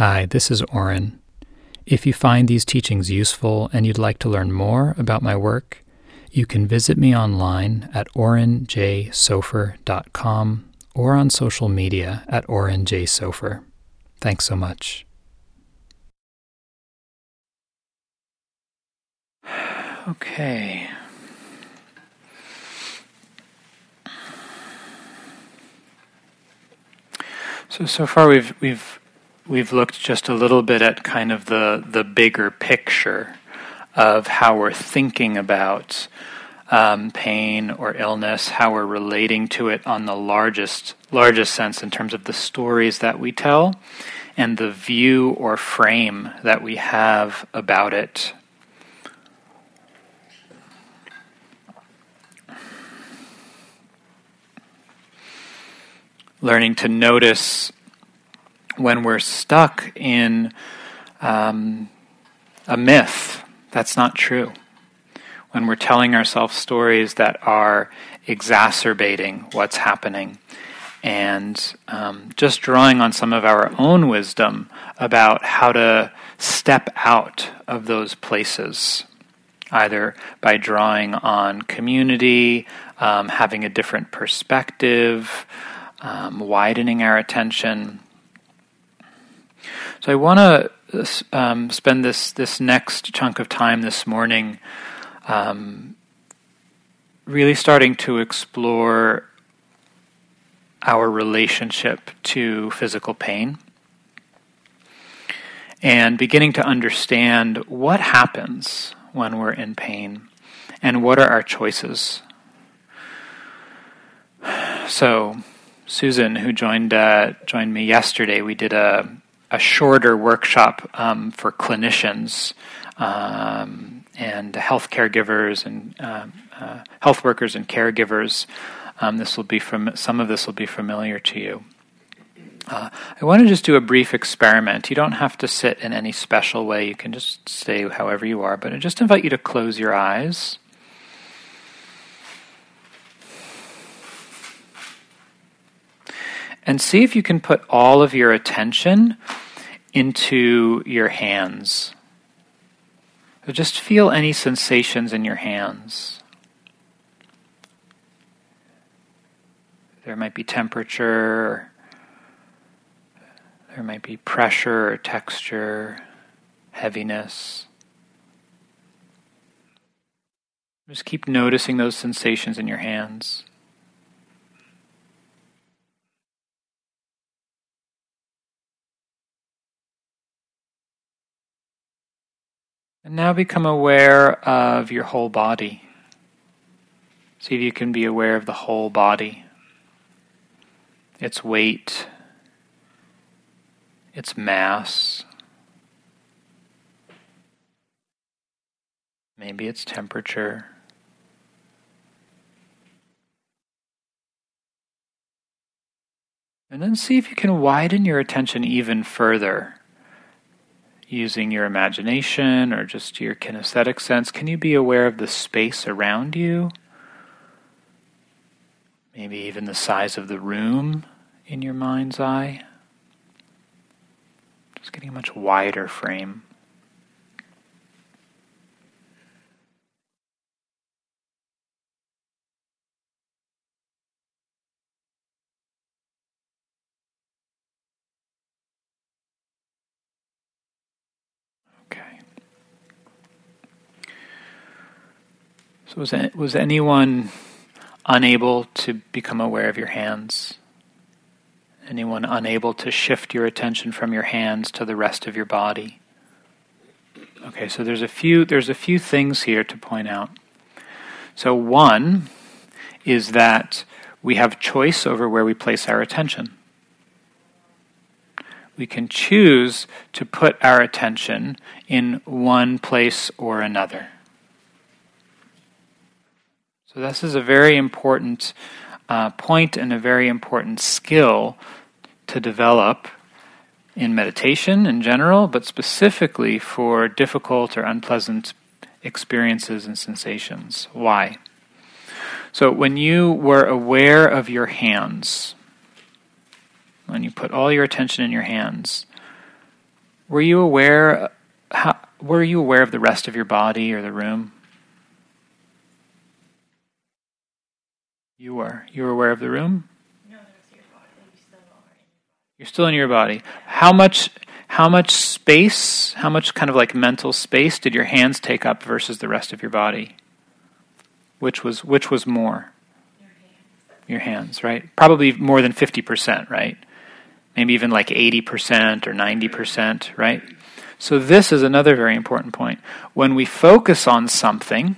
Hi, this is Oren. If you find these teachings useful and you'd like to learn more about my work, you can visit me online at orenjsofer.com or on social media at orenjsofer. Thanks so much. Okay. So so far we've we've we've looked just a little bit at kind of the the bigger picture of how we're thinking about um, pain or illness, how we're relating to it on the largest largest sense in terms of the stories that we tell and the view or frame that we have about it. learning to notice when we're stuck in um, a myth that's not true. When we're telling ourselves stories that are exacerbating what's happening. And um, just drawing on some of our own wisdom about how to step out of those places, either by drawing on community, um, having a different perspective, um, widening our attention. So I want to um, spend this this next chunk of time this morning, um, really starting to explore our relationship to physical pain, and beginning to understand what happens when we're in pain, and what are our choices. So Susan, who joined uh, joined me yesterday, we did a a shorter workshop um, for clinicians um, and health caregivers and uh, uh, health workers and caregivers. Um, this will be from some of this will be familiar to you. Uh, I want to just do a brief experiment. You don't have to sit in any special way. You can just stay however you are. But I just invite you to close your eyes. And see if you can put all of your attention into your hands. So just feel any sensations in your hands. There might be temperature, there might be pressure or texture, heaviness. Just keep noticing those sensations in your hands. And now become aware of your whole body. See if you can be aware of the whole body, its weight, its mass, maybe its temperature. And then see if you can widen your attention even further using your imagination or just your kinesthetic sense, can you be aware of the space around you? Maybe even the size of the room in your mind's eye. Just getting a much wider frame. So was was anyone unable to become aware of your hands? Anyone unable to shift your attention from your hands to the rest of your body? Okay, so there's a few there's a few things here to point out. So one is that we have choice over where we place our attention. We can choose to put our attention in one place or another. So, this is a very important uh, point and a very important skill to develop in meditation in general, but specifically for difficult or unpleasant experiences and sensations. Why? So, when you were aware of your hands, when you put all your attention in your hands, were you aware? How, were you aware of the rest of your body or the room? You were. You were aware of the room. No, your body. You're still in your body. How much? How much space? How much kind of like mental space did your hands take up versus the rest of your body? Which was which was more? Your hands, right? Probably more than fifty percent, right? Maybe even like eighty percent or ninety percent, right? So, this is another very important point. When we focus on something,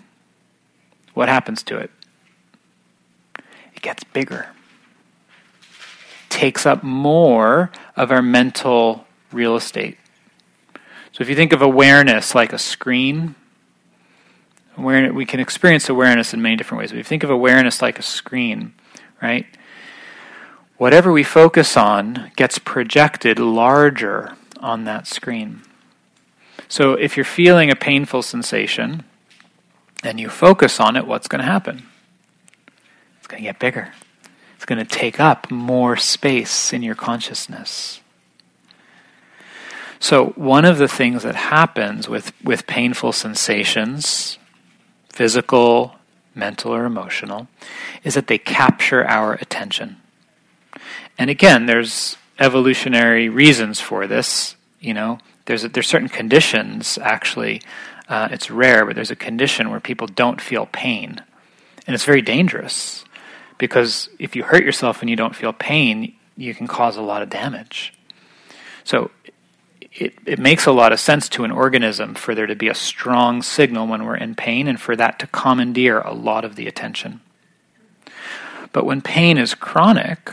what happens to it? Gets bigger, takes up more of our mental real estate. So, if you think of awareness like a screen, awareness, we can experience awareness in many different ways. But if you think of awareness like a screen, right? Whatever we focus on gets projected larger on that screen. So if you're feeling a painful sensation and you focus on it, what's going to happen? Going to get bigger. It's going to take up more space in your consciousness. So, one of the things that happens with, with painful sensations, physical, mental, or emotional, is that they capture our attention. And again, there's evolutionary reasons for this. You know, there's a, there's certain conditions actually. Uh, it's rare, but there's a condition where people don't feel pain, and it's very dangerous because if you hurt yourself and you don't feel pain, you can cause a lot of damage. So it, it makes a lot of sense to an organism for there to be a strong signal when we're in pain and for that to commandeer a lot of the attention. But when pain is chronic,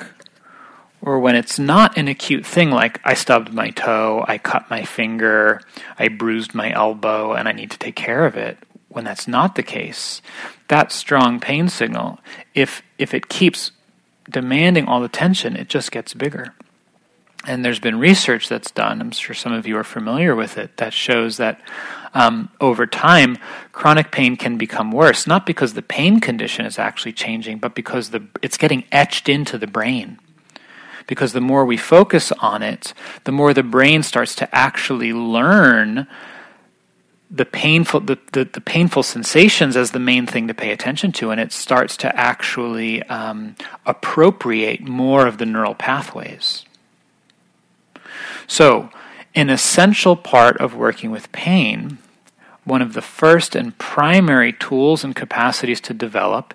or when it's not an acute thing like I stubbed my toe, I cut my finger, I bruised my elbow, and I need to take care of it, when that's not the case, that strong pain signal, if if it keeps demanding all the tension, it just gets bigger. And there's been research that's done, I'm sure some of you are familiar with it, that shows that um, over time, chronic pain can become worse, not because the pain condition is actually changing, but because the, it's getting etched into the brain because the more we focus on it, the more the brain starts to actually learn the painful the, the, the, painful sensations as the main thing to pay attention to and it starts to actually um, appropriate more of the neural pathways so an essential part of working with pain one of the first and primary tools and capacities to develop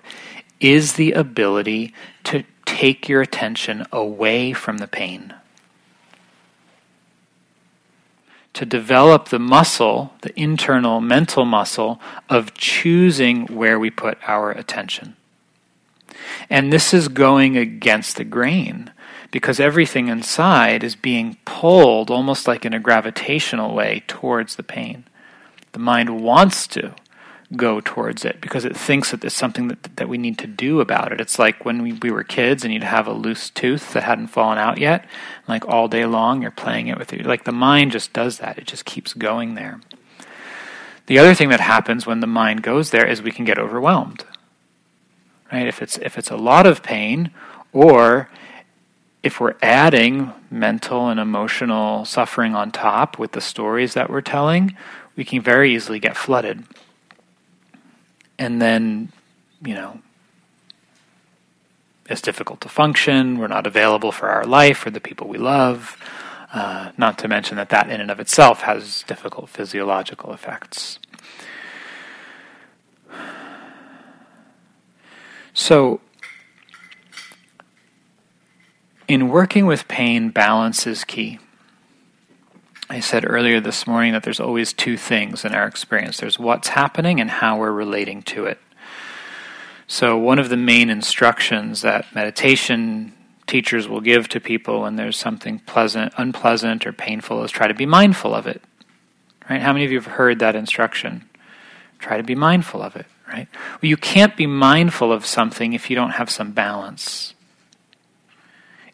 is the ability to take your attention away from the pain. To develop the muscle, the internal mental muscle of choosing where we put our attention. And this is going against the grain because everything inside is being pulled almost like in a gravitational way towards the pain. The mind wants to go towards it because it thinks that there's something that, that we need to do about it. It's like when we, we were kids and you'd have a loose tooth that hadn't fallen out yet, like all day long you're playing it with it. Like the mind just does that, it just keeps going there. The other thing that happens when the mind goes there is we can get overwhelmed. Right? If it's if it's a lot of pain or if we're adding mental and emotional suffering on top with the stories that we're telling, we can very easily get flooded and then, you know, it's difficult to function. We're not available for our life or the people we love. Uh, not to mention that that in and of itself has difficult physiological effects. So, in working with pain, balance is key. I said earlier this morning that there's always two things in our experience there's what's happening and how we're relating to it. So, one of the main instructions that meditation teachers will give to people when there's something pleasant, unpleasant, or painful is try to be mindful of it. Right? How many of you have heard that instruction? Try to be mindful of it, right? Well, you can't be mindful of something if you don't have some balance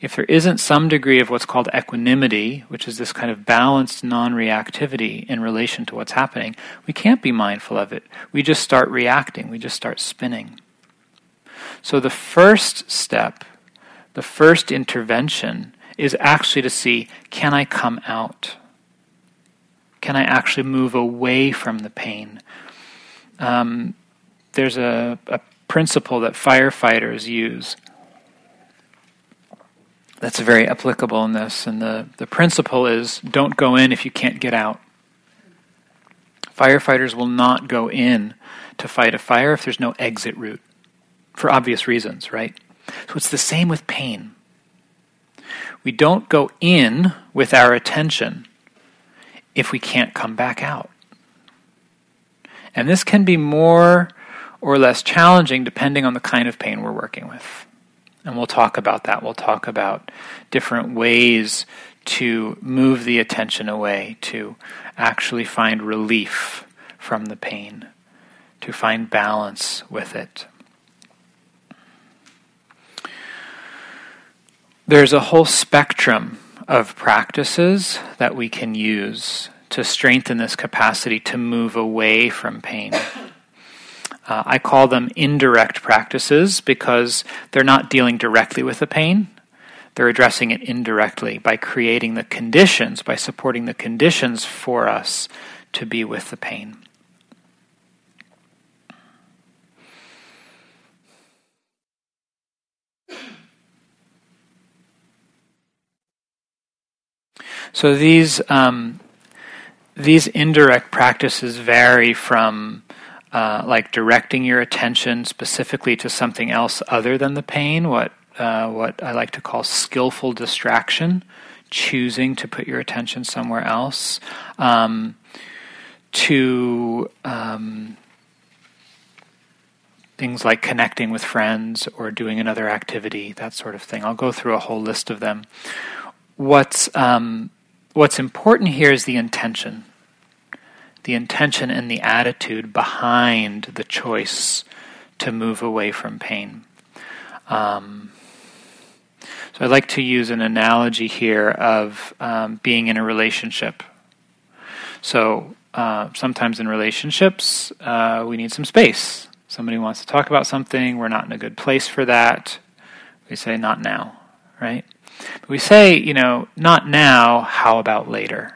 if there isn't some degree of what's called equanimity, which is this kind of balanced non reactivity in relation to what's happening, we can't be mindful of it. We just start reacting, we just start spinning. So the first step, the first intervention, is actually to see can I come out? Can I actually move away from the pain? Um, there's a, a principle that firefighters use that's very applicable in this. And the, the principle is don't go in if you can't get out. Firefighters will not go in to fight a fire if there's no exit route, for obvious reasons, right? So it's the same with pain. We don't go in with our attention if we can't come back out. And this can be more or less challenging depending on the kind of pain we're working with. And we'll talk about that. We'll talk about different ways to move the attention away, to actually find relief from the pain, to find balance with it. There's a whole spectrum of practices that we can use to strengthen this capacity to move away from pain. Uh, I call them indirect practices because they're not dealing directly with the pain. They're addressing it indirectly by creating the conditions, by supporting the conditions for us to be with the pain. So these um, these indirect practices vary from uh, like directing your attention specifically to something else other than the pain, what uh, what I like to call skillful distraction, choosing to put your attention somewhere else, um, to um, things like connecting with friends or doing another activity, that sort of thing. I'll go through a whole list of them. What's um, what's important here is the intention the intention and the attitude behind the choice to move away from pain. Um, so I'd like to use an analogy here of um, being in a relationship. So uh, sometimes in relationships, uh, we need some space. Somebody wants to talk about something, we're not in a good place for that. We say, not now, right? But we say, you know, not now, how about later?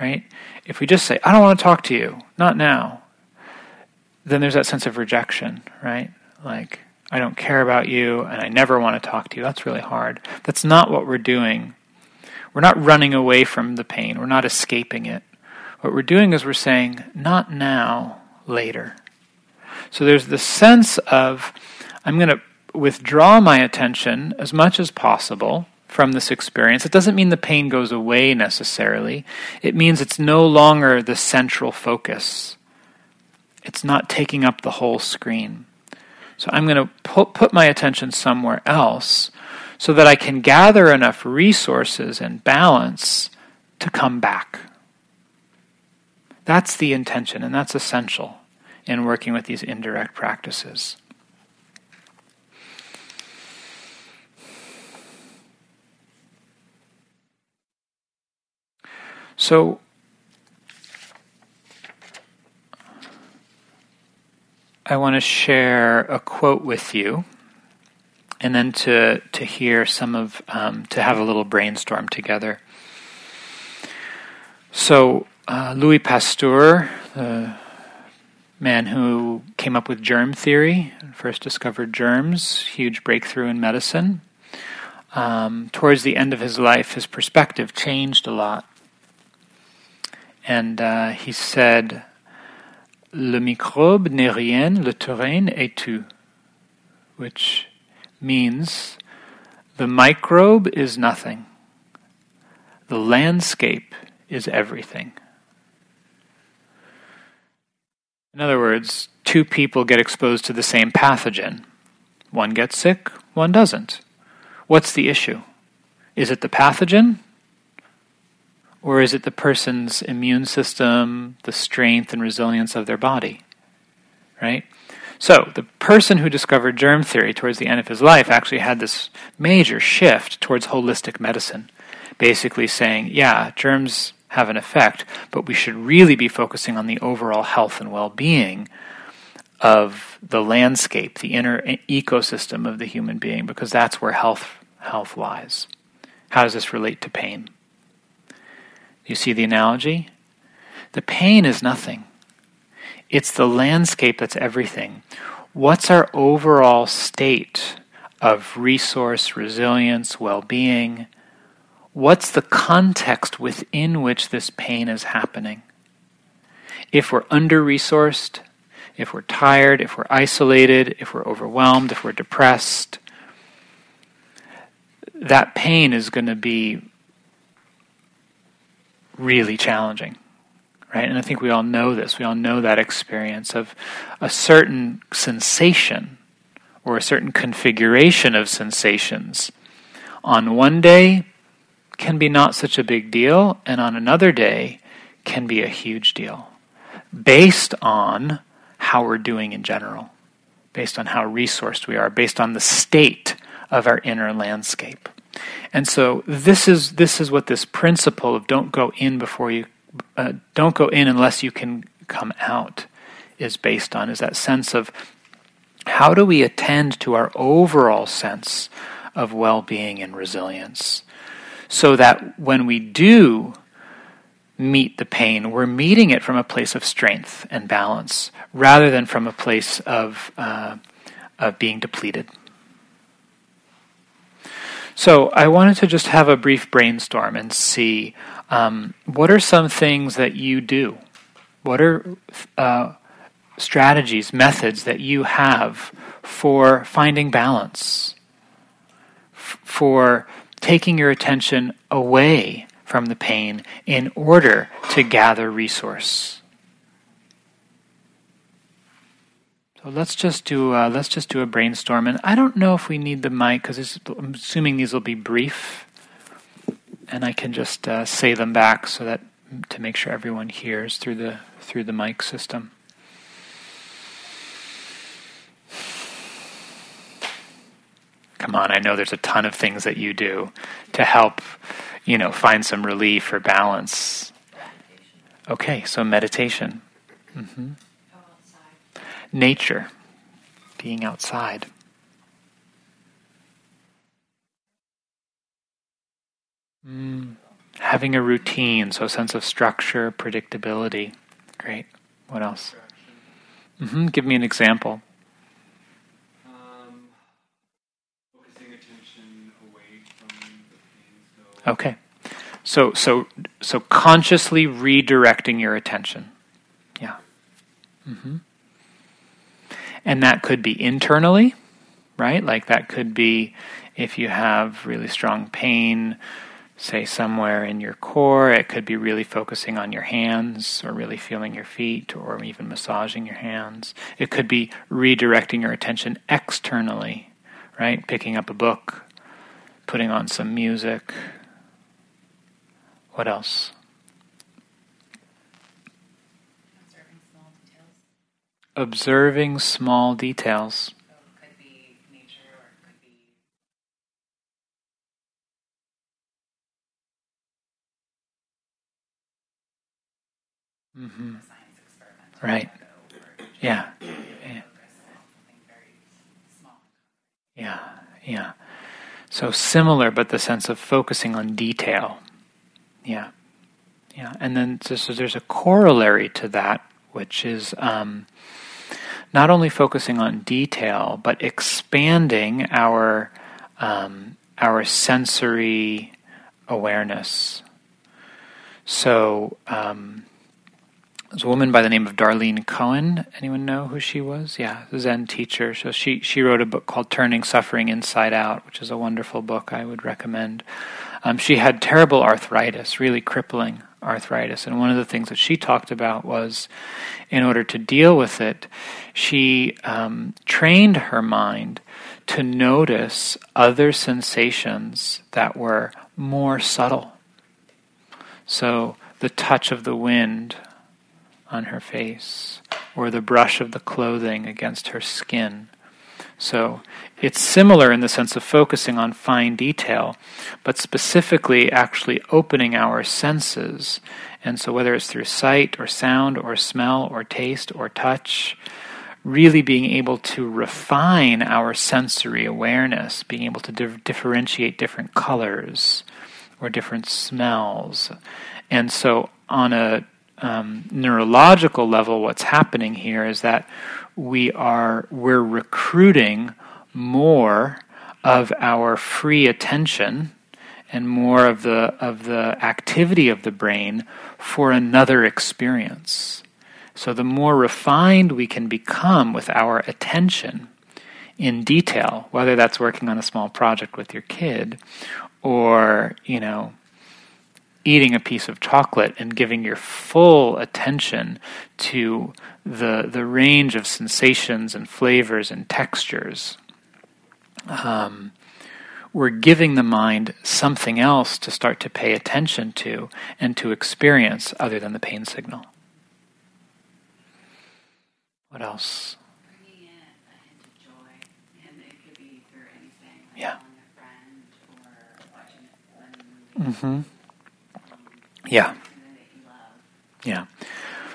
Right? If we just say, I don't want to talk to you, not now, then there's that sense of rejection, right? Like, I don't care about you and I never want to talk to you. That's really hard. That's not what we're doing. We're not running away from the pain, we're not escaping it. What we're doing is we're saying, not now, later. So there's the sense of, I'm going to withdraw my attention as much as possible from this experience. It doesn't mean the pain goes away necessarily, it means it's no longer the central focus. It's not taking up the whole screen. So I'm going to put, put my attention somewhere else so that I can gather enough resources and balance to come back. That's the intention, and that's essential in working with these indirect practices. So, I want to share a quote with you, and then to to hear some of um, to have a little brainstorm together. So, uh, Louis Pasteur, the man who came up with germ theory, and first discovered germs, huge breakthrough in medicine. Um, towards the end of his life, his perspective changed a lot and uh, he said, Le microbe n'est rien, le terrain est tout, which means the microbe is nothing, the landscape is everything. In other words, two people get exposed to the same pathogen. One gets sick, one doesn't. What's the issue? Is it the pathogen or is it the person's immune system, the strength and resilience of their body? Right? So, the person who discovered germ theory towards the end of his life actually had this major shift towards holistic medicine, basically saying, yeah, germs have an effect, but we should really be focusing on the overall health and well being of the landscape, the inner ecosystem of the human being, because that's where health, health lies. How does this relate to pain? You see the analogy? The pain is nothing. It's the landscape that's everything. What's our overall state of resource, resilience, well being? What's the context within which this pain is happening? If we're under resourced, if we're tired, if we're isolated, if we're overwhelmed, if we're depressed, that pain is going to be really challenging right? And I think we all know this. We all know that experience of a certain sensation or a certain configuration of sensations on one day can be not such a big deal, and on another day can be a huge deal based on how we're doing in general, based on how resourced we are, based on the state of our inner landscape. And so this is this is what this principle of don't go in before you uh, don't go in unless you can come out is based on is that sense of how do we attend to our overall sense of well-being and resilience so that when we do meet the pain we're meeting it from a place of strength and balance rather than from a place of uh, of being depleted so I wanted to just have a brief brainstorm and see um, what are some things that you do? What are uh, strategies, methods that you have for finding balance, f- for taking your attention away from the pain in order to gather resource? So let's just do uh, let's just do a brainstorm, and I don't know if we need the mic because I'm assuming these will be brief, and I can just uh, say them back so that to make sure everyone hears through the through the mic system. Come on, I know there's a ton of things that you do to help, you know, find some relief or balance. Okay, so meditation. Mm-hmm nature, being outside. Mm, having a routine, so a sense of structure, predictability. Great. What else? Mm-hmm. Give me an example. Okay. So so so consciously redirecting your attention. Yeah. Mm-hmm. And that could be internally, right? Like that could be if you have really strong pain, say somewhere in your core, it could be really focusing on your hands or really feeling your feet or even massaging your hands. It could be redirecting your attention externally, right? Picking up a book, putting on some music. What else? Observing small details. Mm-hmm. Right. Yeah. Yeah. Yeah. Yeah. So similar, but the sense of focusing on detail. Yeah. Yeah. And then so, so there's a corollary to that, which is um, not only focusing on detail, but expanding our um, our sensory awareness. So, um, there's a woman by the name of Darlene Cohen. Anyone know who she was? Yeah, Zen teacher. So she she wrote a book called Turning Suffering Inside Out, which is a wonderful book I would recommend. Um, she had terrible arthritis, really crippling arthritis. And one of the things that she talked about was in order to deal with it, she um, trained her mind to notice other sensations that were more subtle. So the touch of the wind on her face, or the brush of the clothing against her skin. So it's similar in the sense of focusing on fine detail, but specifically actually opening our senses. And so, whether it's through sight or sound or smell or taste or touch, really being able to refine our sensory awareness, being able to di- differentiate different colors or different smells. And so, on a um, neurological level, what's happening here is that we are we're recruiting more of our free attention and more of the of the activity of the brain for another experience. So the more refined we can become with our attention in detail, whether that's working on a small project with your kid or, you know, eating a piece of chocolate and giving your full attention to the the range of sensations and flavors and textures. Um, we're giving the mind something else to start to pay attention to and to experience other than the pain signal. What else? Yeah. Mm-hmm. Yeah. Yeah.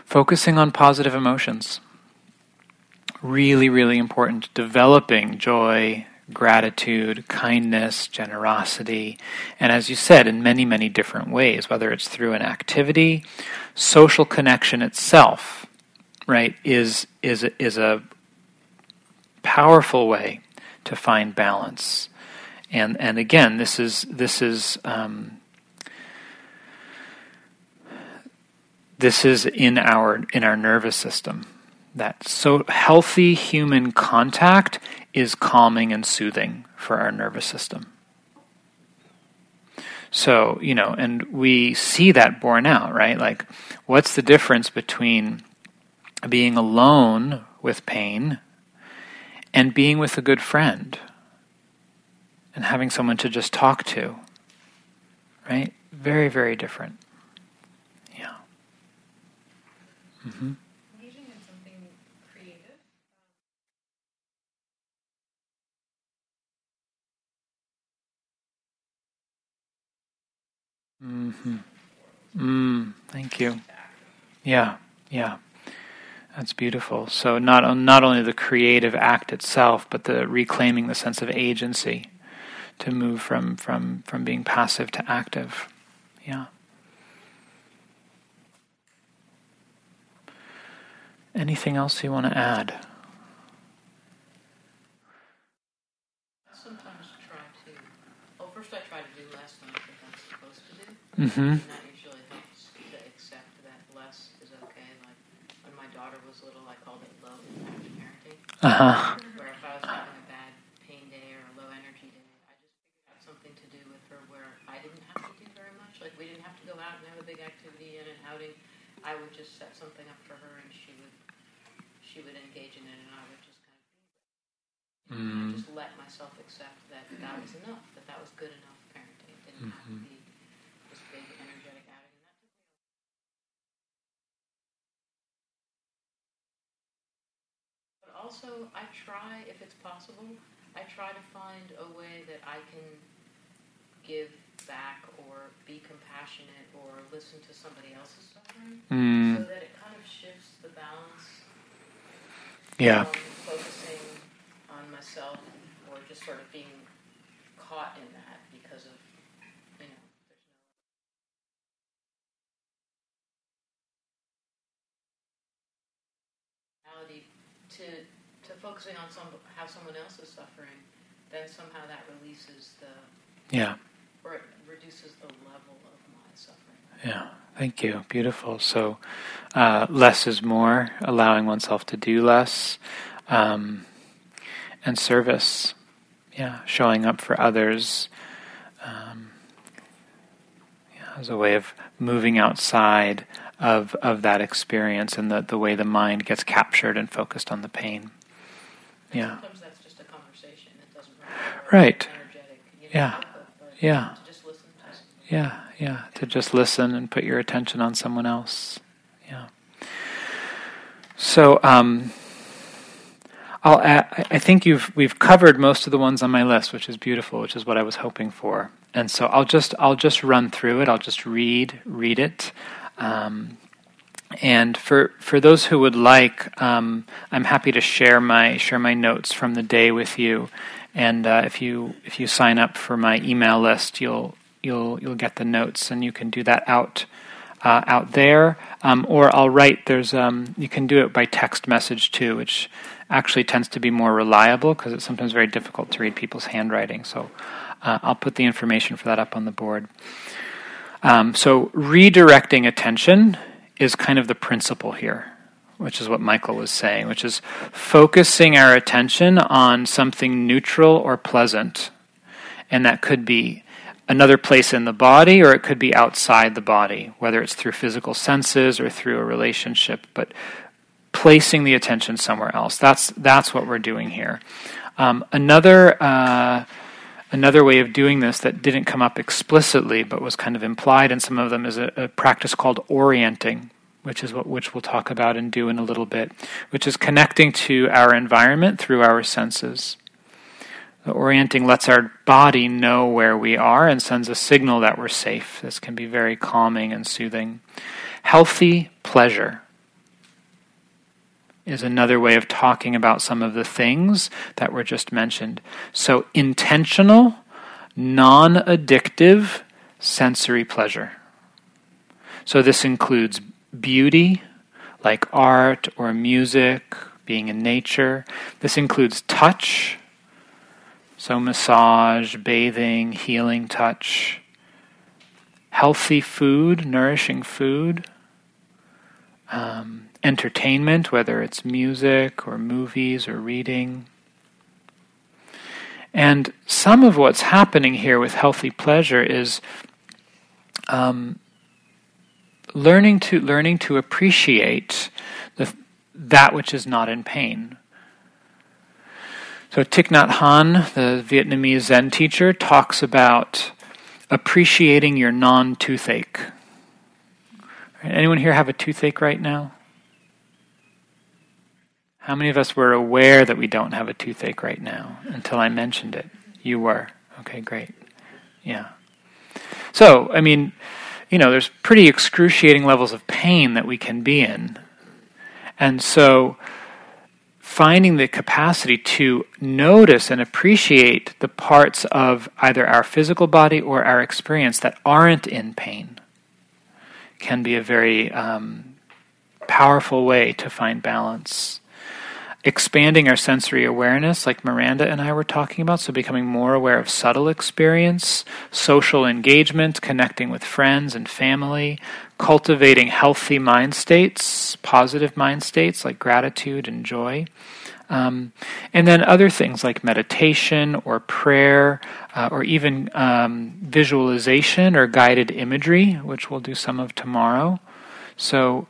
Focusing on positive emotions. Really, really important. Developing joy, gratitude, kindness, generosity, and as you said, in many, many different ways, whether it's through an activity, social connection itself, right, is is is a powerful way to find balance. And and again, this is this is um, this is in our in our nervous system. That so healthy human contact is calming and soothing for our nervous system. So, you know, and we see that borne out, right? Like, what's the difference between being alone with pain and being with a good friend and having someone to just talk to? Right? Very, very different. Yeah. Mm-hmm. Mm-hmm. Mm, thank you. Yeah, yeah. That's beautiful. So not not only the creative act itself, but the reclaiming the sense of agency to move from from from being passive to active. Yeah. Anything else you want to add? Mm-hmm. And that usually helps to accept that less is okay. Like when my daughter was little, I called it low impact parenting. Uh huh. Where if I was having a bad pain day or a low energy day, I just figured out something to do with her where I didn't have to do very much. Like we didn't have to go out and have a big activity and an outing. I would just set something up for her, and she would she would engage in it, and I would just kind of mm. just let myself accept that that was enough, that that was good enough parenting. It didn't mm-hmm. have to be also, I try, if it's possible, I try to find a way that I can give back or be compassionate or listen to somebody else's suffering mm. so that it kind of shifts the balance. Yeah. focusing on myself or just sort of being caught in that because of, you know, there's no to focusing on some how someone else is suffering, then somehow that releases the yeah, or it reduces the level of my suffering. Yeah, thank you. Beautiful. So, uh, less is more, allowing oneself to do less, um, and service. Yeah, showing up for others. Um, yeah, as a way of moving outside of of that experience and the, the way the mind gets captured and focused on the pain. Yeah. Sometimes that's just a conversation. It doesn't right. You know, yeah. yeah. Yeah, yeah. To just listen and put your attention on someone else. Yeah. So, um, I'll add, I think you've we've covered most of the ones on my list, which is beautiful, which is what I was hoping for. And so I'll just I'll just run through it. I'll just read read it. Um, and for for those who would like, um, I'm happy to share my share my notes from the day with you. And uh, if you if you sign up for my email list, you'll you'll you'll get the notes, and you can do that out uh, out there, um, or I'll write. There's um, you can do it by text message too, which actually tends to be more reliable because it's sometimes very difficult to read people's handwriting. So uh, I'll put the information for that up on the board. Um, so redirecting attention is kind of the principle here, which is what Michael was saying, which is focusing our attention on something neutral or pleasant, and that could be another place in the body or it could be outside the body, whether it's through physical senses or through a relationship, but placing the attention somewhere else. That's, that's what we're doing here. Um, another, uh, another way of doing this that didn't come up explicitly but was kind of implied in some of them is a, a practice called orienting. Which is what which we'll talk about and do in a little bit, which is connecting to our environment through our senses. The orienting lets our body know where we are and sends a signal that we're safe. This can be very calming and soothing. Healthy pleasure is another way of talking about some of the things that were just mentioned. So, intentional, non addictive sensory pleasure. So, this includes beauty, like art or music, being in nature. This includes touch so, massage, bathing, healing touch, healthy food, nourishing food, um, entertainment, whether it's music or movies or reading. And some of what's happening here with healthy pleasure is um, learning to learning to appreciate the, that which is not in pain. So Thich Nhat Hanh, the Vietnamese Zen teacher, talks about appreciating your non toothache. Anyone here have a toothache right now? How many of us were aware that we don't have a toothache right now until I mentioned it? You were. Okay, great. Yeah. So, I mean, you know, there's pretty excruciating levels of pain that we can be in. And so, finding the capacity to notice and appreciate the parts of either our physical body or our experience that aren't in pain can be a very um, powerful way to find balance expanding our sensory awareness, like Miranda and I were talking about, so becoming more aware of subtle experience, social engagement, connecting with friends and family, cultivating healthy mind states, positive mind states like gratitude and joy. Um, and then other things like meditation or prayer uh, or even um, visualization or guided imagery, which we'll do some of tomorrow. So,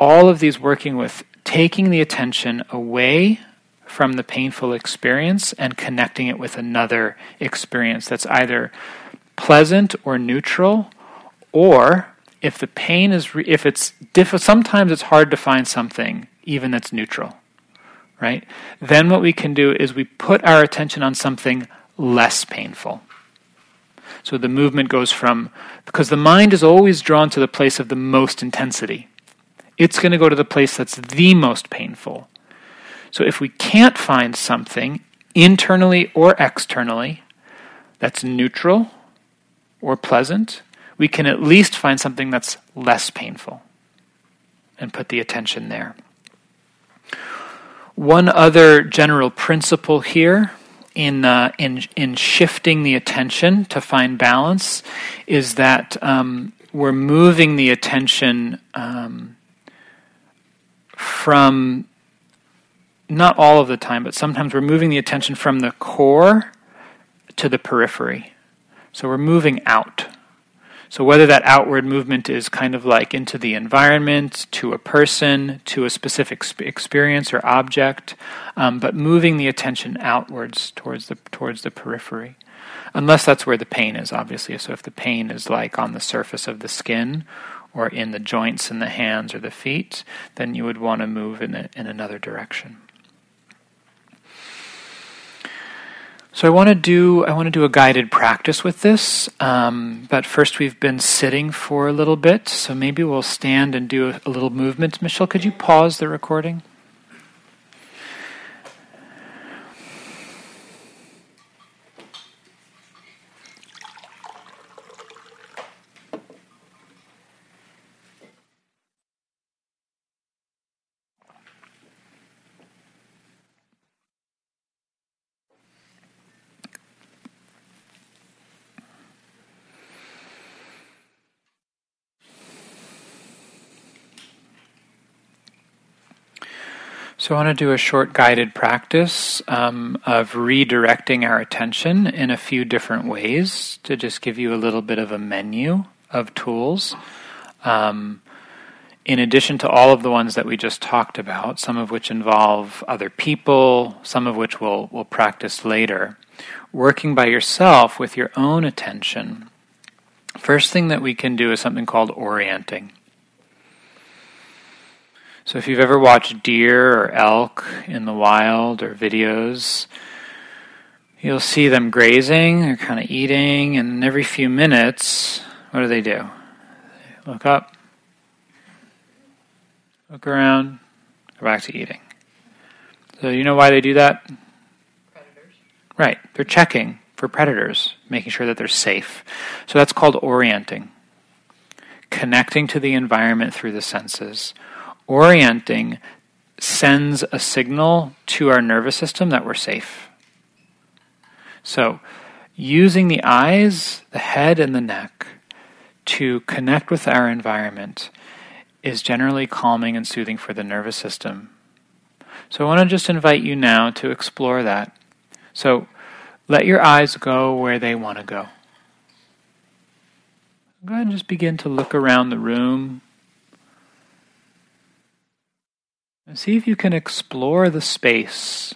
all of these working with taking the attention away from the painful experience and connecting it with another experience that's either pleasant or neutral or if the pain is re- if it's diff- sometimes it's hard to find something even that's neutral right? Then what we can do is we put our attention on something less painful. So the movement goes from because the mind is always drawn to the place of the most intensity it's going to go to the place that's the most painful. So if we can't find something internally or externally that's neutral or pleasant, we can at least find something that's less painful and put the attention there. One other general principle here in, uh, in, in shifting the attention to find balance is that um, we're moving the attention um, from not all of the time, but sometimes we're moving the attention from the core to the periphery. So we're moving out. So whether that outward movement is kind of like into the environment, to a person, to a specific experience or object, um, but moving the attention outwards towards the towards the periphery, unless that's where the pain is, obviously. So if the pain is like on the surface of the skin or in the joints in the hands or the feet, then you would want to move in, a, in another direction. So I want to do I want to do a guided practice with this, um, but first we've been sitting for a little bit, so maybe we'll stand and do a, a little movement. Michelle, could you pause the recording? So, I want to do a short guided practice um, of redirecting our attention in a few different ways to just give you a little bit of a menu of tools. Um, in addition to all of the ones that we just talked about, some of which involve other people, some of which we'll, we'll practice later, working by yourself with your own attention, first thing that we can do is something called orienting. So if you've ever watched deer or elk in the wild or videos, you'll see them grazing, they're kind of eating, and every few minutes, what do they do? They look up, look around, go back to eating. So you know why they do that? Predators. Right, they're checking for predators, making sure that they're safe. So that's called orienting. Connecting to the environment through the senses orienting sends a signal to our nervous system that we're safe. So, using the eyes, the head, and the neck to connect with our environment is generally calming and soothing for the nervous system. So, I want to just invite you now to explore that. So, let your eyes go where they want to go. Go ahead and just begin to look around the room. And see if you can explore the space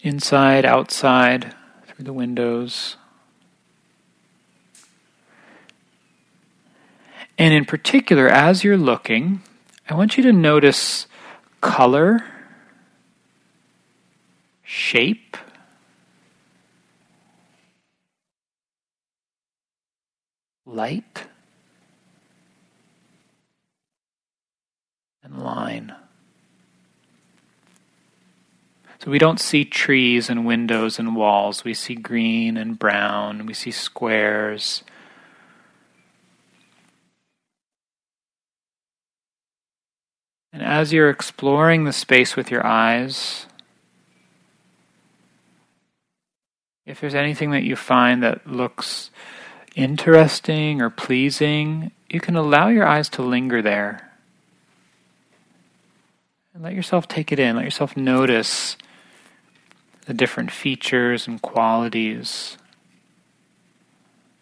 inside, outside, through the windows. And in particular, as you're looking, I want you to notice color, shape, light. And line. So we don't see trees and windows and walls. We see green and brown. We see squares. And as you're exploring the space with your eyes, if there's anything that you find that looks interesting or pleasing, you can allow your eyes to linger there. And let yourself take it in. Let yourself notice the different features and qualities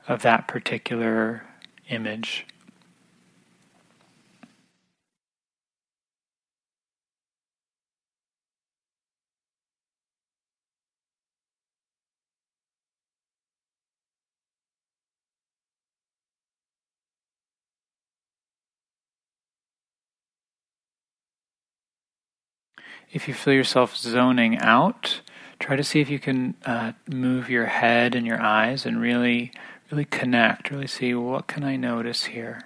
of that particular image. If you feel yourself zoning out, try to see if you can uh, move your head and your eyes and really, really connect. Really see what can I notice here.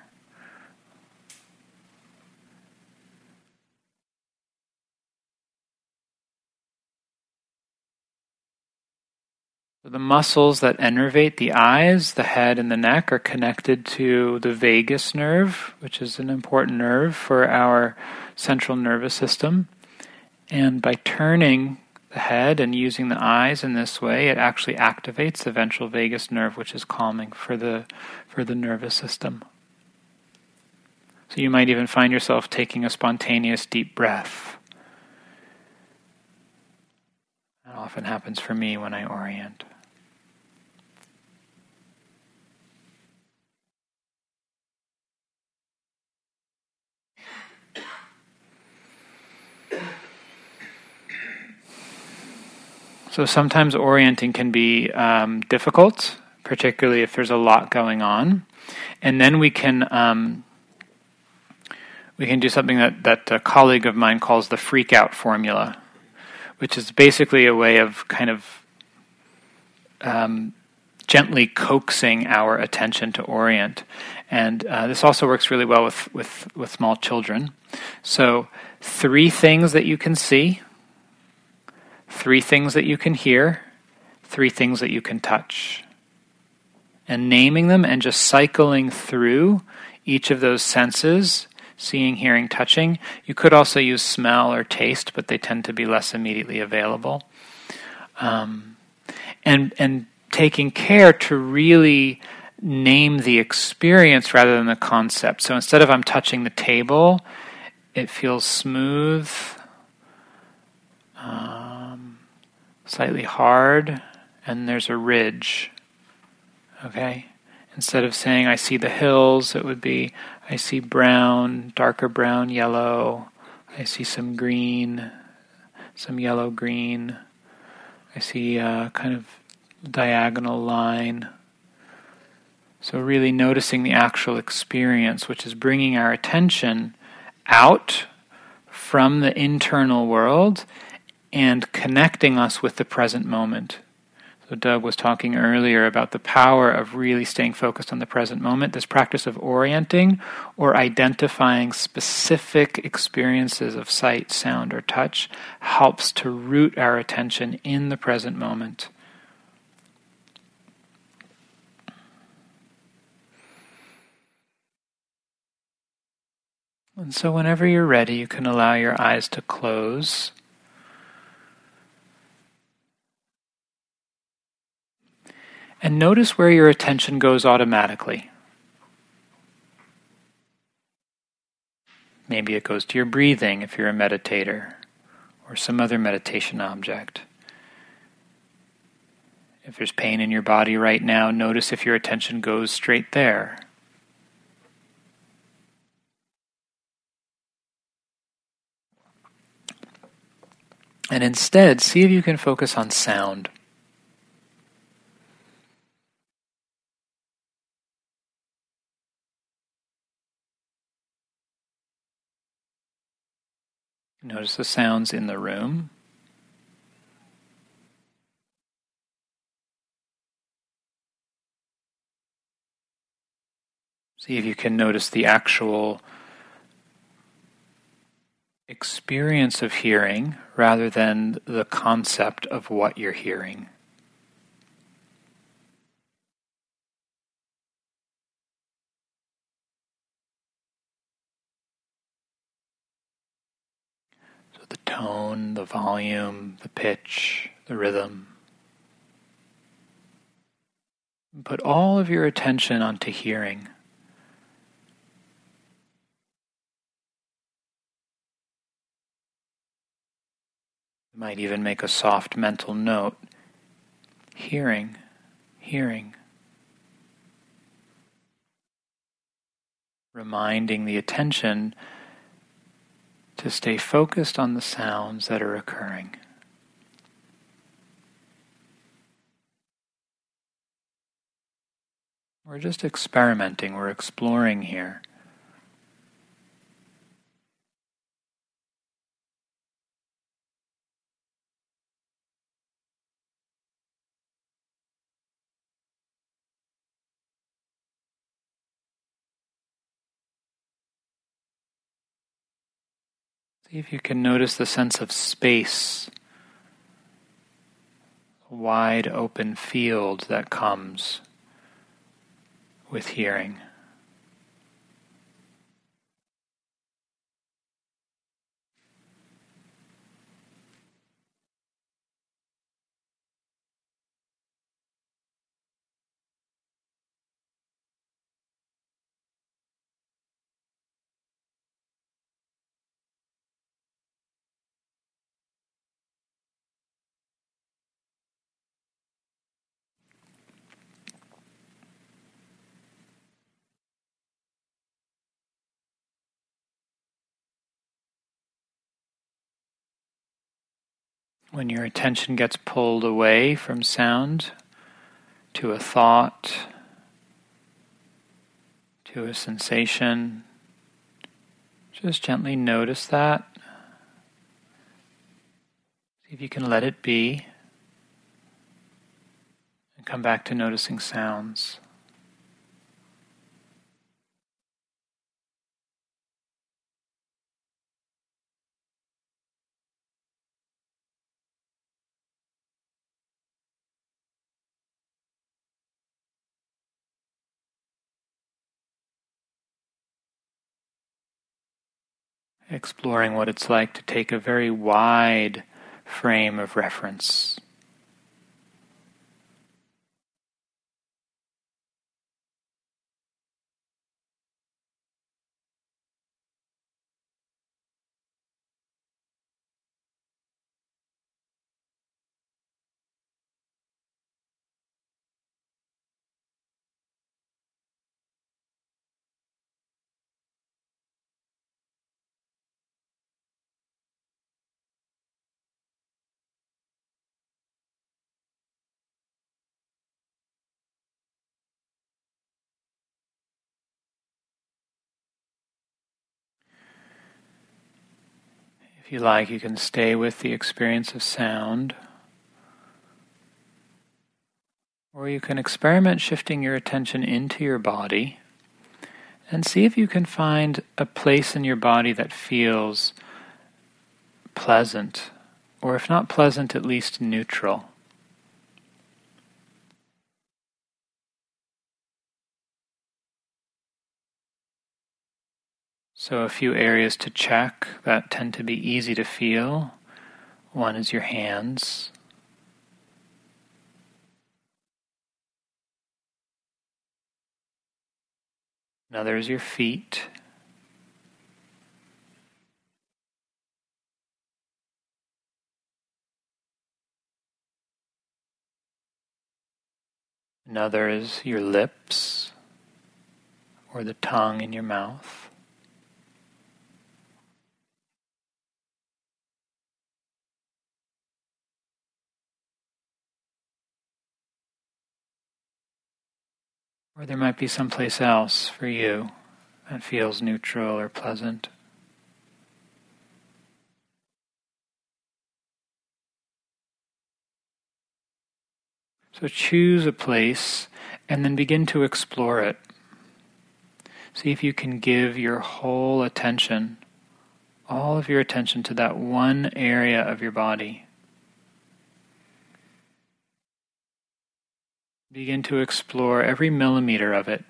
The muscles that innervate the eyes, the head, and the neck are connected to the vagus nerve, which is an important nerve for our central nervous system. And by turning the head and using the eyes in this way, it actually activates the ventral vagus nerve, which is calming for the for the nervous system. So you might even find yourself taking a spontaneous deep breath. That often happens for me when I orient. So sometimes orienting can be um, difficult, particularly if there's a lot going on, and then we can um, we can do something that that a colleague of mine calls the freak out formula, which is basically a way of kind of um, gently coaxing our attention to orient, and uh, this also works really well with with with small children. So three things that you can see three things that you can hear, three things that you can touch. And naming them and just cycling through each of those senses seeing, hearing, touching. You could also use smell or taste, but they tend to be less immediately available. Um, and, and taking care to really name the experience rather than the concept. So instead of I'm touching the table, it feels smooth, um, slightly hard, and there's a ridge. Okay? Instead of saying, I see the hills, it would be, I see brown, darker brown, yellow. I see some green, some yellow green. I see a kind of diagonal line. So, really noticing the actual experience, which is bringing our attention out from the internal world and connecting us with the present moment. So, Doug was talking earlier about the power of really staying focused on the present moment. This practice of orienting or identifying specific experiences of sight, sound, or touch helps to root our attention in the present moment. And so, whenever you're ready, you can allow your eyes to close. And notice where your attention goes automatically. Maybe it goes to your breathing if you're a meditator, or some other meditation object. If there's pain in your body right now, notice if your attention goes straight there. And instead, see if you can focus on sound. Notice the sounds in the room. See if you can notice the actual experience of hearing rather than the concept of what you're hearing. the tone, the volume, the pitch, the rhythm. Put all of your attention onto hearing. You might even make a soft mental note. Hearing, hearing. Reminding the attention to stay focused on the sounds that are occurring. We're just experimenting, we're exploring here. See if you can notice the sense of space, wide open field that comes with hearing. When your attention gets pulled away from sound to a thought, to a sensation, just gently notice that. See if you can let it be and come back to noticing sounds. Exploring what it's like to take a very wide frame of reference. If you like, you can stay with the experience of sound. Or you can experiment shifting your attention into your body and see if you can find a place in your body that feels pleasant, or if not pleasant, at least neutral. So, a few areas to check that tend to be easy to feel. One is your hands. Another is your feet. Another is your lips or the tongue in your mouth. Or there might be someplace else for you that feels neutral or pleasant. So choose a place and then begin to explore it. See if you can give your whole attention, all of your attention to that one area of your body. Begin to explore every millimeter of it,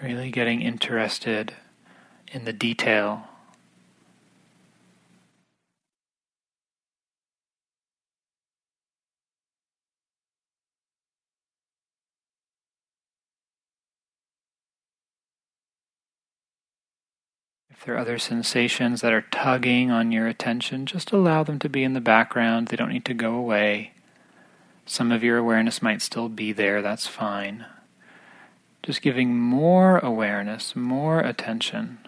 really getting interested in the detail. If there are other sensations that are tugging on your attention, just allow them to be in the background. They don't need to go away. Some of your awareness might still be there, that's fine. Just giving more awareness, more attention.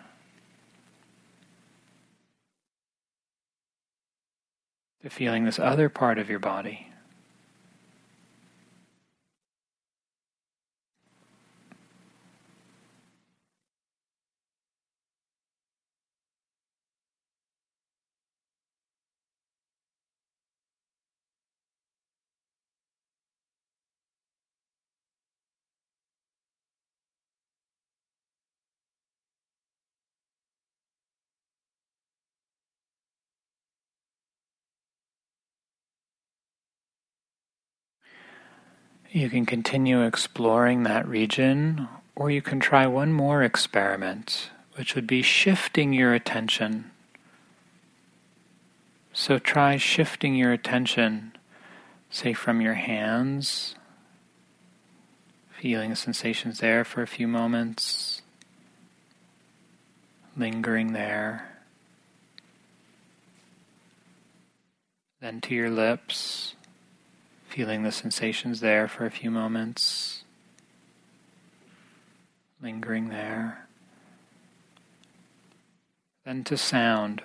To feeling this other part of your body. You can continue exploring that region, or you can try one more experiment, which would be shifting your attention. So try shifting your attention, say from your hands, feeling the sensations there for a few moments, lingering there. Then to your lips feeling the sensations there for a few moments, lingering there. Then to sound.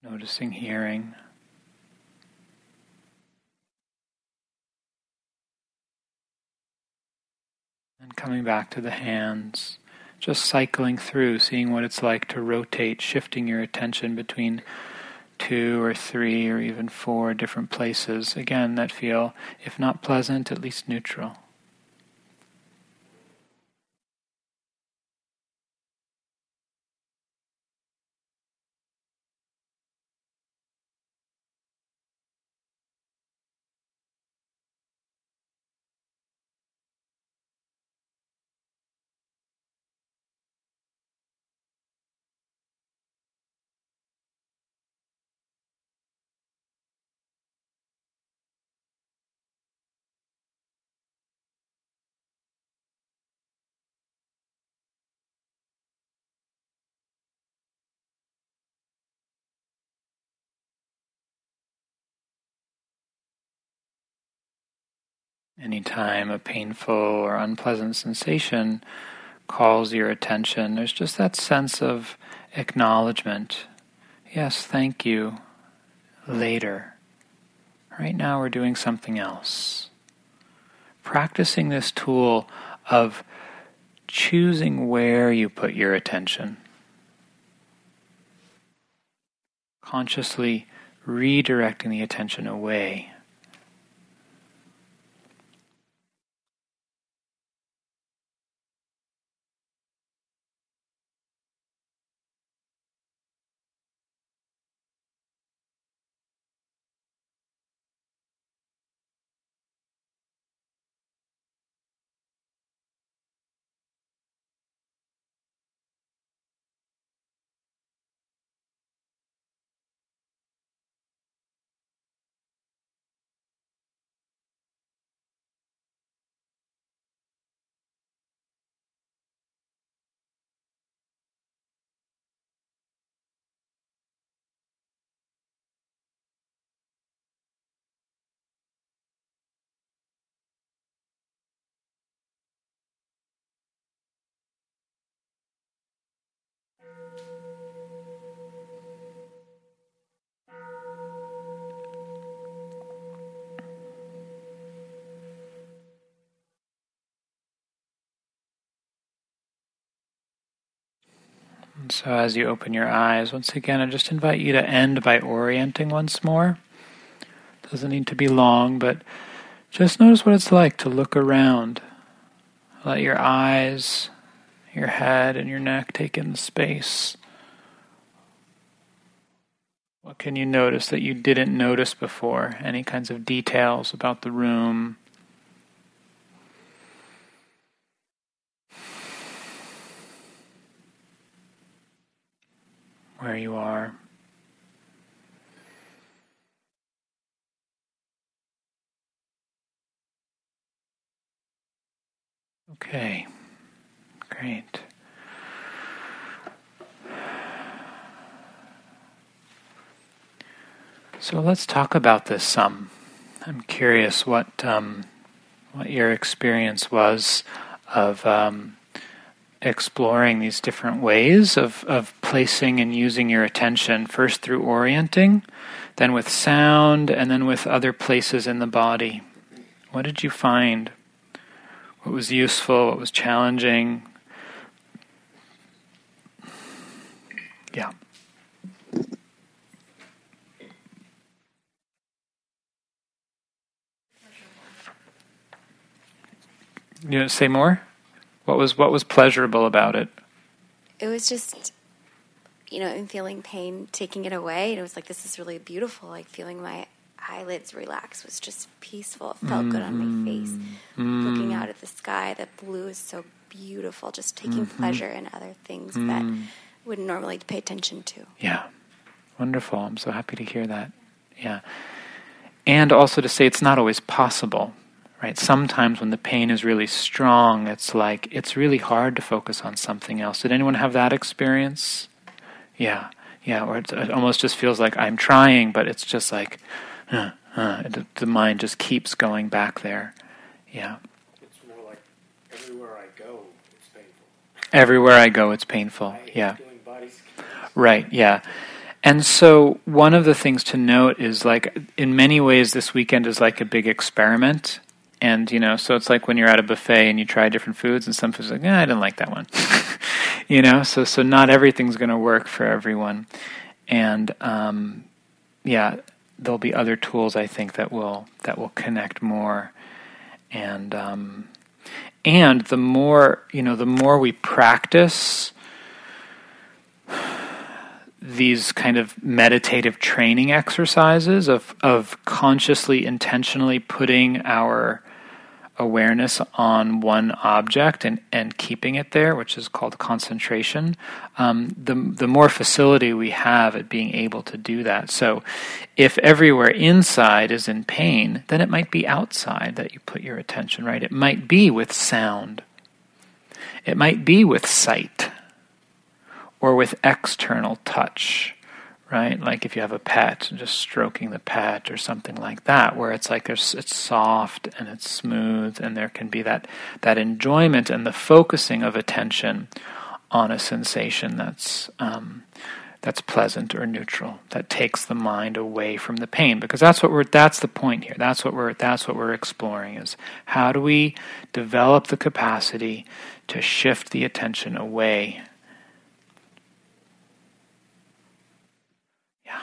Noticing hearing. And coming back to the hands just cycling through, seeing what it's like to rotate, shifting your attention between two or three or even four different places, again, that feel, if not pleasant, at least neutral. Anytime a painful or unpleasant sensation calls your attention, there's just that sense of acknowledgement. Yes, thank you. Later. Right now, we're doing something else. Practicing this tool of choosing where you put your attention. Consciously redirecting the attention away. So, as you open your eyes, once again, I just invite you to end by orienting once more. Doesn't need to be long, but just notice what it's like to look around. Let your eyes, your head, and your neck take in the space. What can you notice that you didn't notice before? Any kinds of details about the room? Where you are. Okay, great. So let's talk about this some. I'm curious what um, what your experience was of um, exploring these different ways of, of placing and using your attention, first through orienting, then with sound, and then with other places in the body. What did you find? What was useful? What was challenging? Yeah. You know, say more. What was what was pleasurable about it? It was just, you know, in feeling pain, taking it away. And it was like this is really beautiful. Like feeling my eyelids relax was just peaceful. It felt mm-hmm. good on my face. Mm-hmm. Looking out at the sky, the blue is so beautiful. Just taking mm-hmm. pleasure in other things that mm. wouldn't normally pay attention to. Yeah, wonderful. I'm so happy to hear that. Yeah, and also to say it's not always possible right? Sometimes when the pain is really strong, it's like it's really hard to focus on something else. Did anyone have that experience? Yeah, yeah, or it almost just feels like I'm trying, but it's just like uh, uh, the, the mind just keeps going back there. Yeah. It's more like everywhere I go, it's painful. Everywhere I go, it's painful. yeah. Right. Yeah. And so, one of the things to note is like, in many ways, this weekend is like a big experiment. And you know, so it's like when you're at a buffet and you try different foods, and some foods like, yeah, I didn't like that one. you know, so so not everything's going to work for everyone, and um, yeah, there'll be other tools I think that will that will connect more, and um, and the more you know, the more we practice these kind of meditative training exercises of of consciously intentionally putting our awareness on one object and, and keeping it there, which is called concentration, um, the, the more facility we have at being able to do that. So, if everywhere inside is in pain, then it might be outside that you put your attention, right? It might be with sound, it might be with sight, or with external touch right? Like if you have a pet, just stroking the pet or something like that, where it's like it's soft and it's smooth, and there can be that that enjoyment and the focusing of attention on a sensation that's um, that's pleasant or neutral that takes the mind away from the pain because that's what we're that's the point here that's what we're that's what we're exploring is how do we develop the capacity to shift the attention away yeah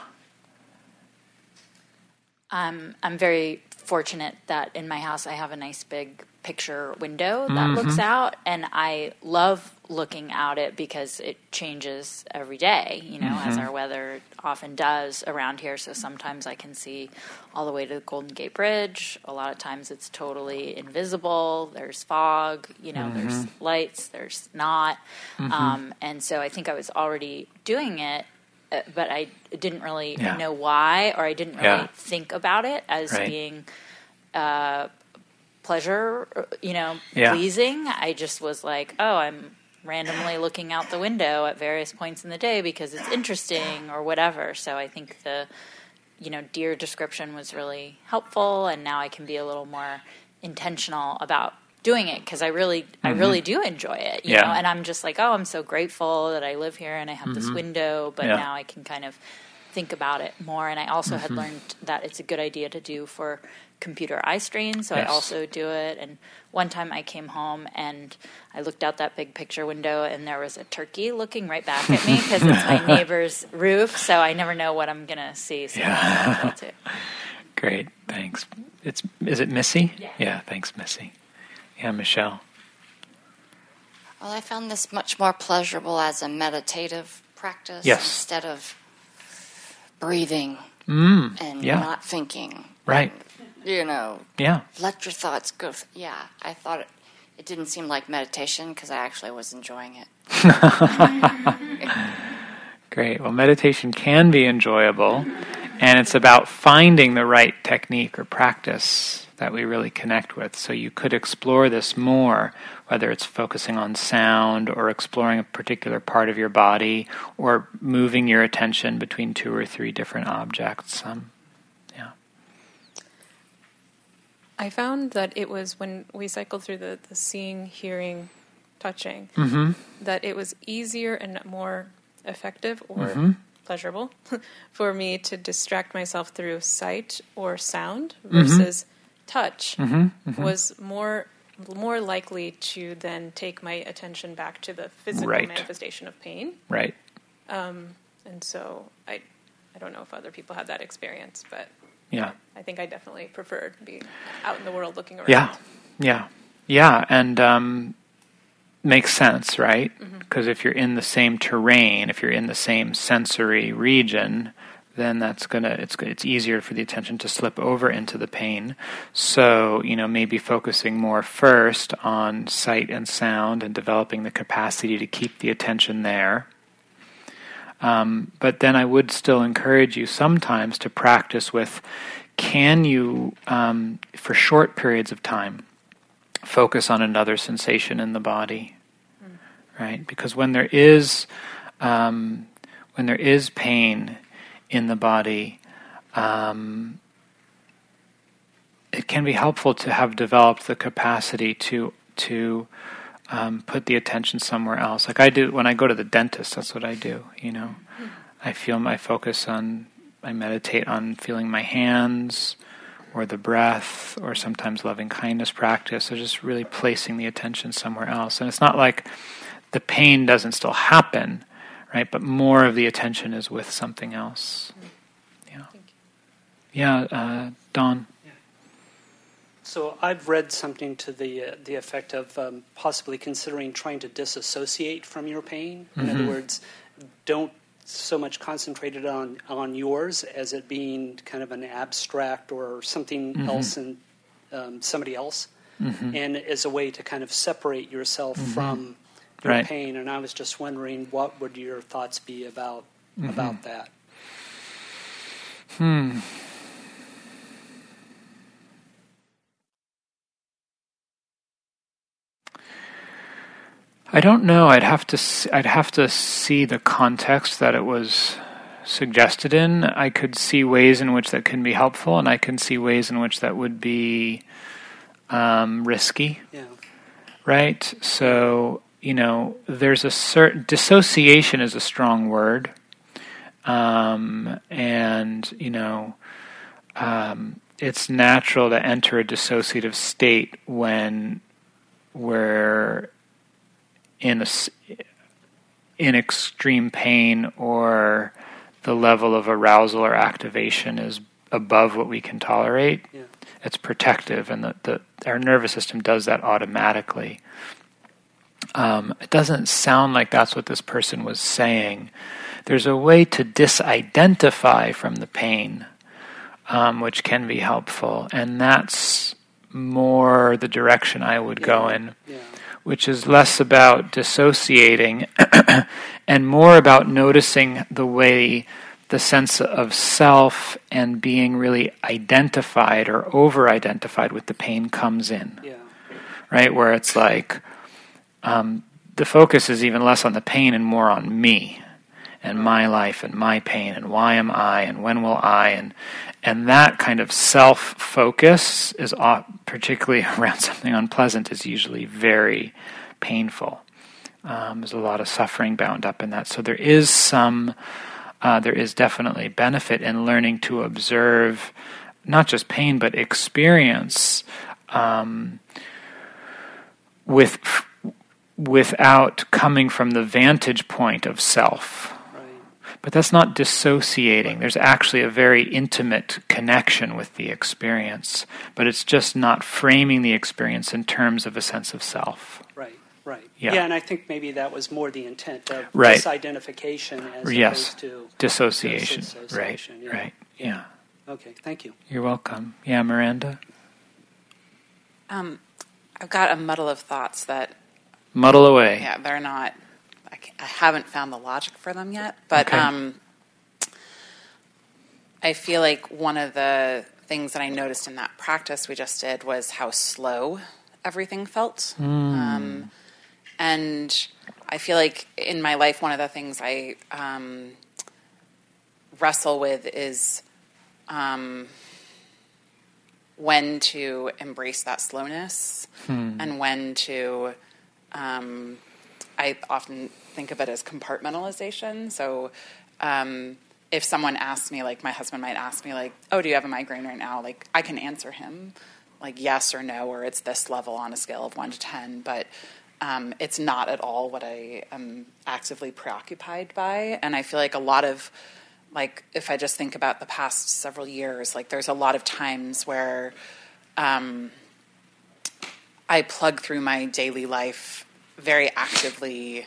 um, i'm very fortunate that in my house i have a nice big picture window that Mm-hmm. looks out and i love looking out it because it changes every day you know as Mm-hmm. our weather often does around here so sometimes i can see all the way to the golden gate bridge a lot of times it's totally invisible there's fog you know there's Mm-hmm. lights there's not um, and so i think i was already doing it but i didn't really Yeah. know why or i didn't really Yeah. think about it as Right. being uh, pleasure, uh, you know, Yeah. pleasing. I just was like, oh, I'm randomly looking out the window at various points in the day because it's interesting or whatever. So I think the, you know, deer description was really helpful, and now I can be a little more intentional about doing it because I really, I really do enjoy it, you Mm-hmm. Yeah. know. And I'm just like, oh, I'm so grateful that I live here and I have this window, but Mm-hmm. Yeah. now I can kind of think about it more. And I also Mm-hmm. had learned that it's a good idea to do for computer eye strain, so Yes. I also do it. And one time I came home and I looked out that big picture window, and there was a turkey looking right back at me because it's my neighbor's roof. So I never know what I'm gonna see. So Yeah. that's it. great thanks it's is it missy Yeah. yeah thanks missy yeah michelle Well, I found this much more pleasurable as a meditative practice Yes. instead of breathing mm, and yeah not thinking. right You know, yeah let your thoughts go. Yeah, I thought it, it didn't seem like meditation because I actually was enjoying it. Great. Well, meditation can be enjoyable, and it's about finding the right technique or practice that we really connect with. So you could explore this more, whether it's focusing on sound or exploring a particular part of your body or moving your attention between two or three different objects. Um, yeah. I found that it was when we cycled through the, the seeing, hearing, touching, Mm-hmm. that it was easier and more effective or Mm-hmm. pleasurable for me to distract myself through sight or sound Mm-hmm. versus touch mm-hmm, mm-hmm. was more more likely to then take my attention back to the physical Right. manifestation of pain. Right. Um, and so I I don't know if other people had that experience, but Yeah. I think I definitely preferred being out in the world looking around. Yeah, yeah, yeah, and um, makes sense, right? Mm-hmm. Because if you're in the same terrain, if you're in the same sensory region, then that's gonna it's it's easier for the attention to slip over into the pain. So you know maybe focusing more first on sight and sound and developing the capacity to keep the attention there. Um, but then I would still encourage you sometimes to practice with can you, um, for short periods of time, focus on another sensation in the body, right? Because when there is um, when there is pain in the body, um, it can be helpful to have developed the capacity to to um, put the attention somewhere else. Like I do when I go to the dentist, that's what I do. You know, I feel my focus on. I meditate on feeling my hands, or the breath, or sometimes loving kindness practice. or just really placing the attention somewhere else. And it's not like the pain doesn't still happen, right? But more of the attention is with something else. Yeah. Yeah, uh, Don. So I've read something to the uh, the effect of um, possibly considering trying to disassociate from your pain. In other words, don't so much concentrate it on on yours as it being kind of an abstract or something else and um, somebody else, and as a way to kind of separate yourself from your Right. pain. And I was just wondering, what would your thoughts be about about that? Hmm. I don't know. I'd have to. s- I'd have to see the context that it was suggested in. I could see ways in which that can be helpful, and I can see ways in which that would be um, risky. Yeah. right? So, you know, there's a certain dissociation is a strong word, um, and you know, um, it's natural to enter a dissociative state when we're in a in extreme pain or the level of arousal or activation is above what we can tolerate. Yeah. It's protective, and the, the our nervous system does that automatically. Um, it doesn't sound like that's what this person was saying. There's a way to disidentify from the pain, um, which can be helpful, and that's more the direction I would Yeah. go in Yeah. which is less about dissociating and more about noticing the way the sense of self and being really identified or over identified with the pain comes in, Yeah. right? Where it's like um, the focus is even less on the pain and more on me and my life and my pain and why am I and when will I and and that kind of self focus is particularly around something unpleasant is usually very painful. Um, there's a lot of suffering bound up in that. So there is some, uh, there is definitely benefit in learning to observe not just pain but experience um, with without coming from the vantage point of self. Right. But that's not dissociating. There's actually a very intimate connection with the experience, but it's just not framing the experience in terms of a sense of self. Right. Right. Yeah. yeah and I think maybe that was more the intent of Right. disidentification as Yes. opposed to Dissociation. Dissociation, right. yeah. Right. Yeah. Okay, thank you. You're welcome. Yeah, Miranda. Um, I've got a muddle of thoughts that, Muddle away. yeah, they're not. I, I haven't found the logic for them yet, but Okay. um, I feel like one of the things that I noticed in that practice we just did was how slow everything felt. Um, and I feel like in my life, one of the things I um, wrestle with is um, when to embrace that slowness and when to. Um, I often think of it as compartmentalization. So, um, if someone asks me, like my husband might ask me, like, "Oh, do you have a migraine right now?" Like, I can answer him, like yes or no, or it's this level on a scale of one to ten, but um, it's not at all what I am actively preoccupied by. And I feel like a lot of, like, if I just think about the past several years, like, there's a lot of times where um, I plug through my daily life very actively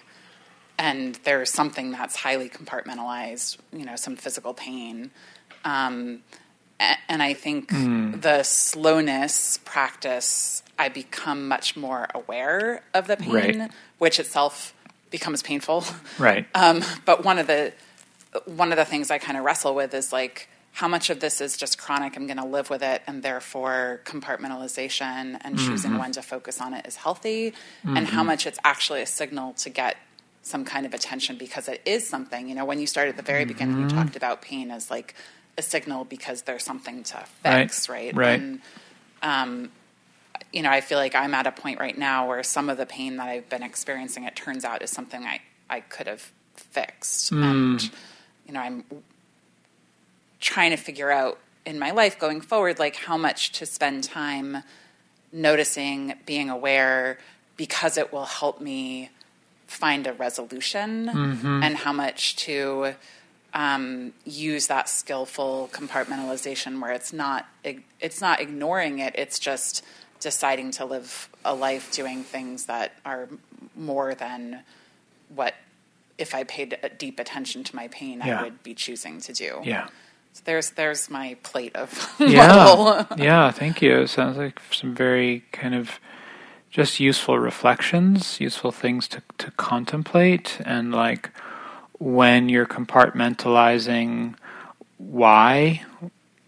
and there's something that's highly compartmentalized, you know, some physical pain. Um, and I think the slowness practice, I become much more aware of the pain, Right. which itself becomes painful. Right. Um, but one of the one of the things I kind of wrestle with is like how much of this is just chronic. I'm going to live with it, and therefore compartmentalization and mm-hmm. choosing when to focus on it is healthy, and how mm-hmm. much it's actually a signal to get some kind of attention because it is something. You know, when you started at the very beginning, you mm-hmm. talked about pain as like a signal because there's something to fix, right? Right. And um, you know, I feel like I'm at a point right now where some of the pain that I've been experiencing, it turns out, is something I, I could have fixed. And, mm. you know, I'm trying to figure out in my life going forward, like how much to spend time noticing, being aware, because it will help me find a resolution, and how much to um, use that skillful compartmentalization where it's not it's not ignoring it it's just deciding to live a life doing things that are more than what if I paid a deep attention to my pain Yeah. I would be choosing to do. Yeah. So there's there's my plate of Yeah. yeah, thank you. It sounds like some very kind of just useful reflections, useful things to, to contemplate, and like when you're compartmentalizing why,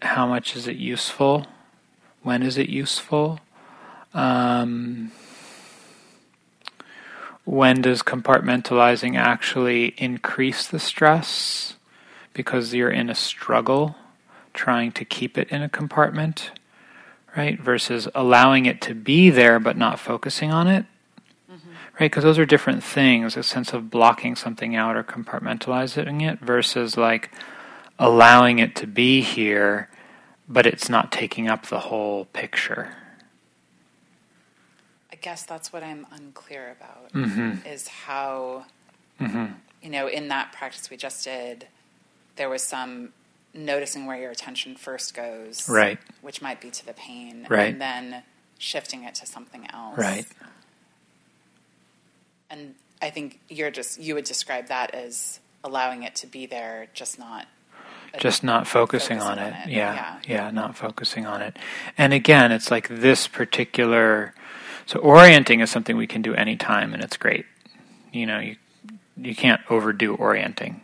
how much is it useful, when is it useful, um, when does compartmentalizing actually increase the stress because you're in a struggle trying to keep it in a compartment, right? Versus allowing it to be there but not focusing on it, right? Because those are different things. A sense of blocking something out or compartmentalizing it versus like allowing it to be here, but it's not taking up the whole picture. I guess that's what I'm unclear about Mm-hmm. is how, you know, in that practice we just did, there was some noticing where your attention first goes, Right. which might be to the pain, Right. and then shifting it to something else, Right. And I think you're just you would describe that as allowing it to be there, just not just not focusing, on, Focusing it. on it, Yeah, yeah. yeah, not focusing on it. And again, it's like this particular. So orienting is something we can do anytime, and it's great. You know, you you can't overdo orienting.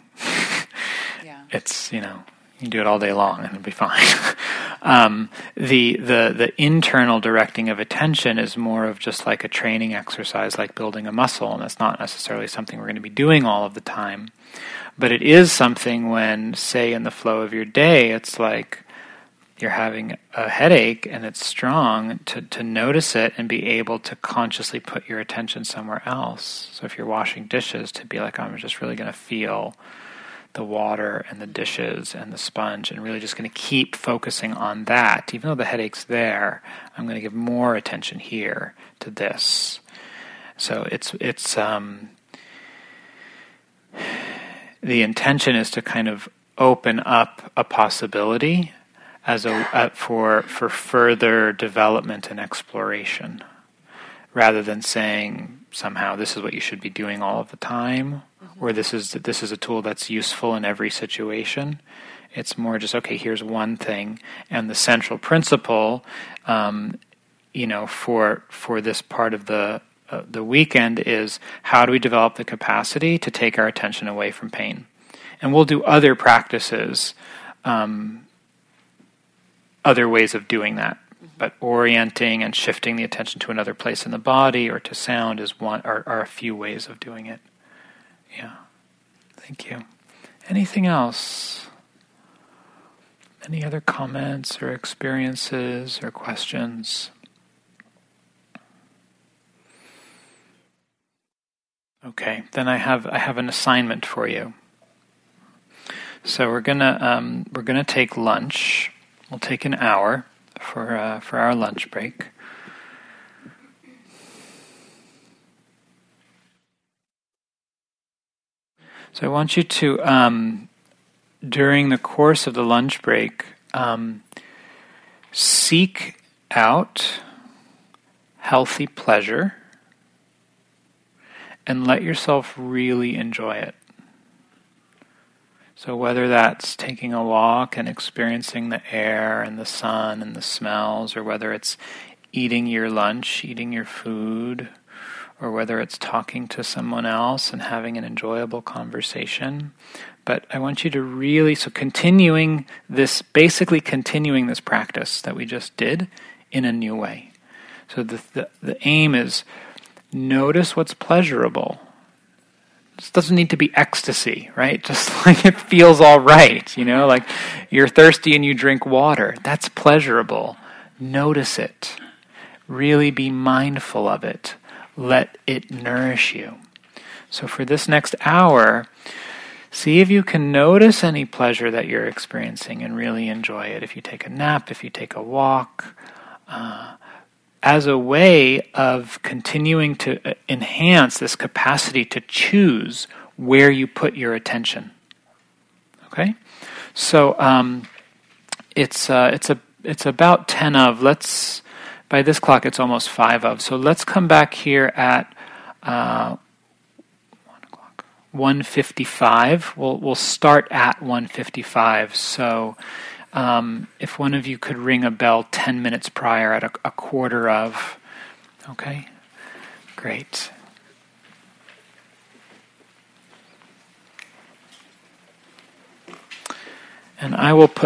It's you know you can do it all day long and it'll be fine. um, the the the internal directing of attention is more of just like a training exercise, like building a muscle, and that's not necessarily something we're going to be doing all of the time. But it is something when, say, in the flow of your day, it's like you're having a headache and it's strong to, to notice it and be able to consciously put your attention somewhere else. So if you're washing dishes, to be like, I'm just really going to feel the water and the dishes and the sponge and really just going to keep focusing on that. Even though the headache's there, I'm going to give more attention here to this. So it's, it's, um, the intention is to kind of open up a possibility as a uh, for for further development and exploration rather than saying somehow this is what you should be doing all of the time or this is this is a tool that's useful in every situation. It's more just okay here's one thing. And the central principle um, you know for for this part of the uh, the weekend is how do we develop the capacity to take our attention away from pain? And we'll do other practices um, other ways of doing that but orienting and shifting the attention to another place in the body or to sound is one are, are a few ways of doing it. Yeah. Thank you. Anything else? Any other comments or experiences or questions? Okay, then I have I have an assignment for you. So we're gonna um, we're gonna take lunch. We'll take an hour for uh, for our lunch break. So I want you to um, during the course of the lunch break um, seek out healthy pleasure and let yourself really enjoy it. So, whether that's taking a walk and experiencing the air and the sun and the smells, or whether it's eating your lunch, eating your food, or whether it's talking to someone else and having an enjoyable conversation. But I want you to really, so continuing this, basically continuing this practice that we just did in a new way. So, the, the, the aim is notice what's pleasurable. This doesn't need to be ecstasy, right? Just like it feels all right, you know, like you're thirsty and you drink water. That's pleasurable. Notice it. Really be mindful of it. Let it nourish you. So for this next hour, see if you can notice any pleasure that you're experiencing and really enjoy it. If you take a nap, if you take a walk, uh, as a way of continuing to uh, enhance this capacity to choose where you put your attention. Okay, so um, it's uh, it's a it's about ten of. Let's by this clock it's almost five of. So let's come back here at. Uh, one fifty-five. We'll we'll start at one fifty-five. So, um, if one of you could ring a bell 10 minutes prior at a, a quarter of. Okay? Great. And I will put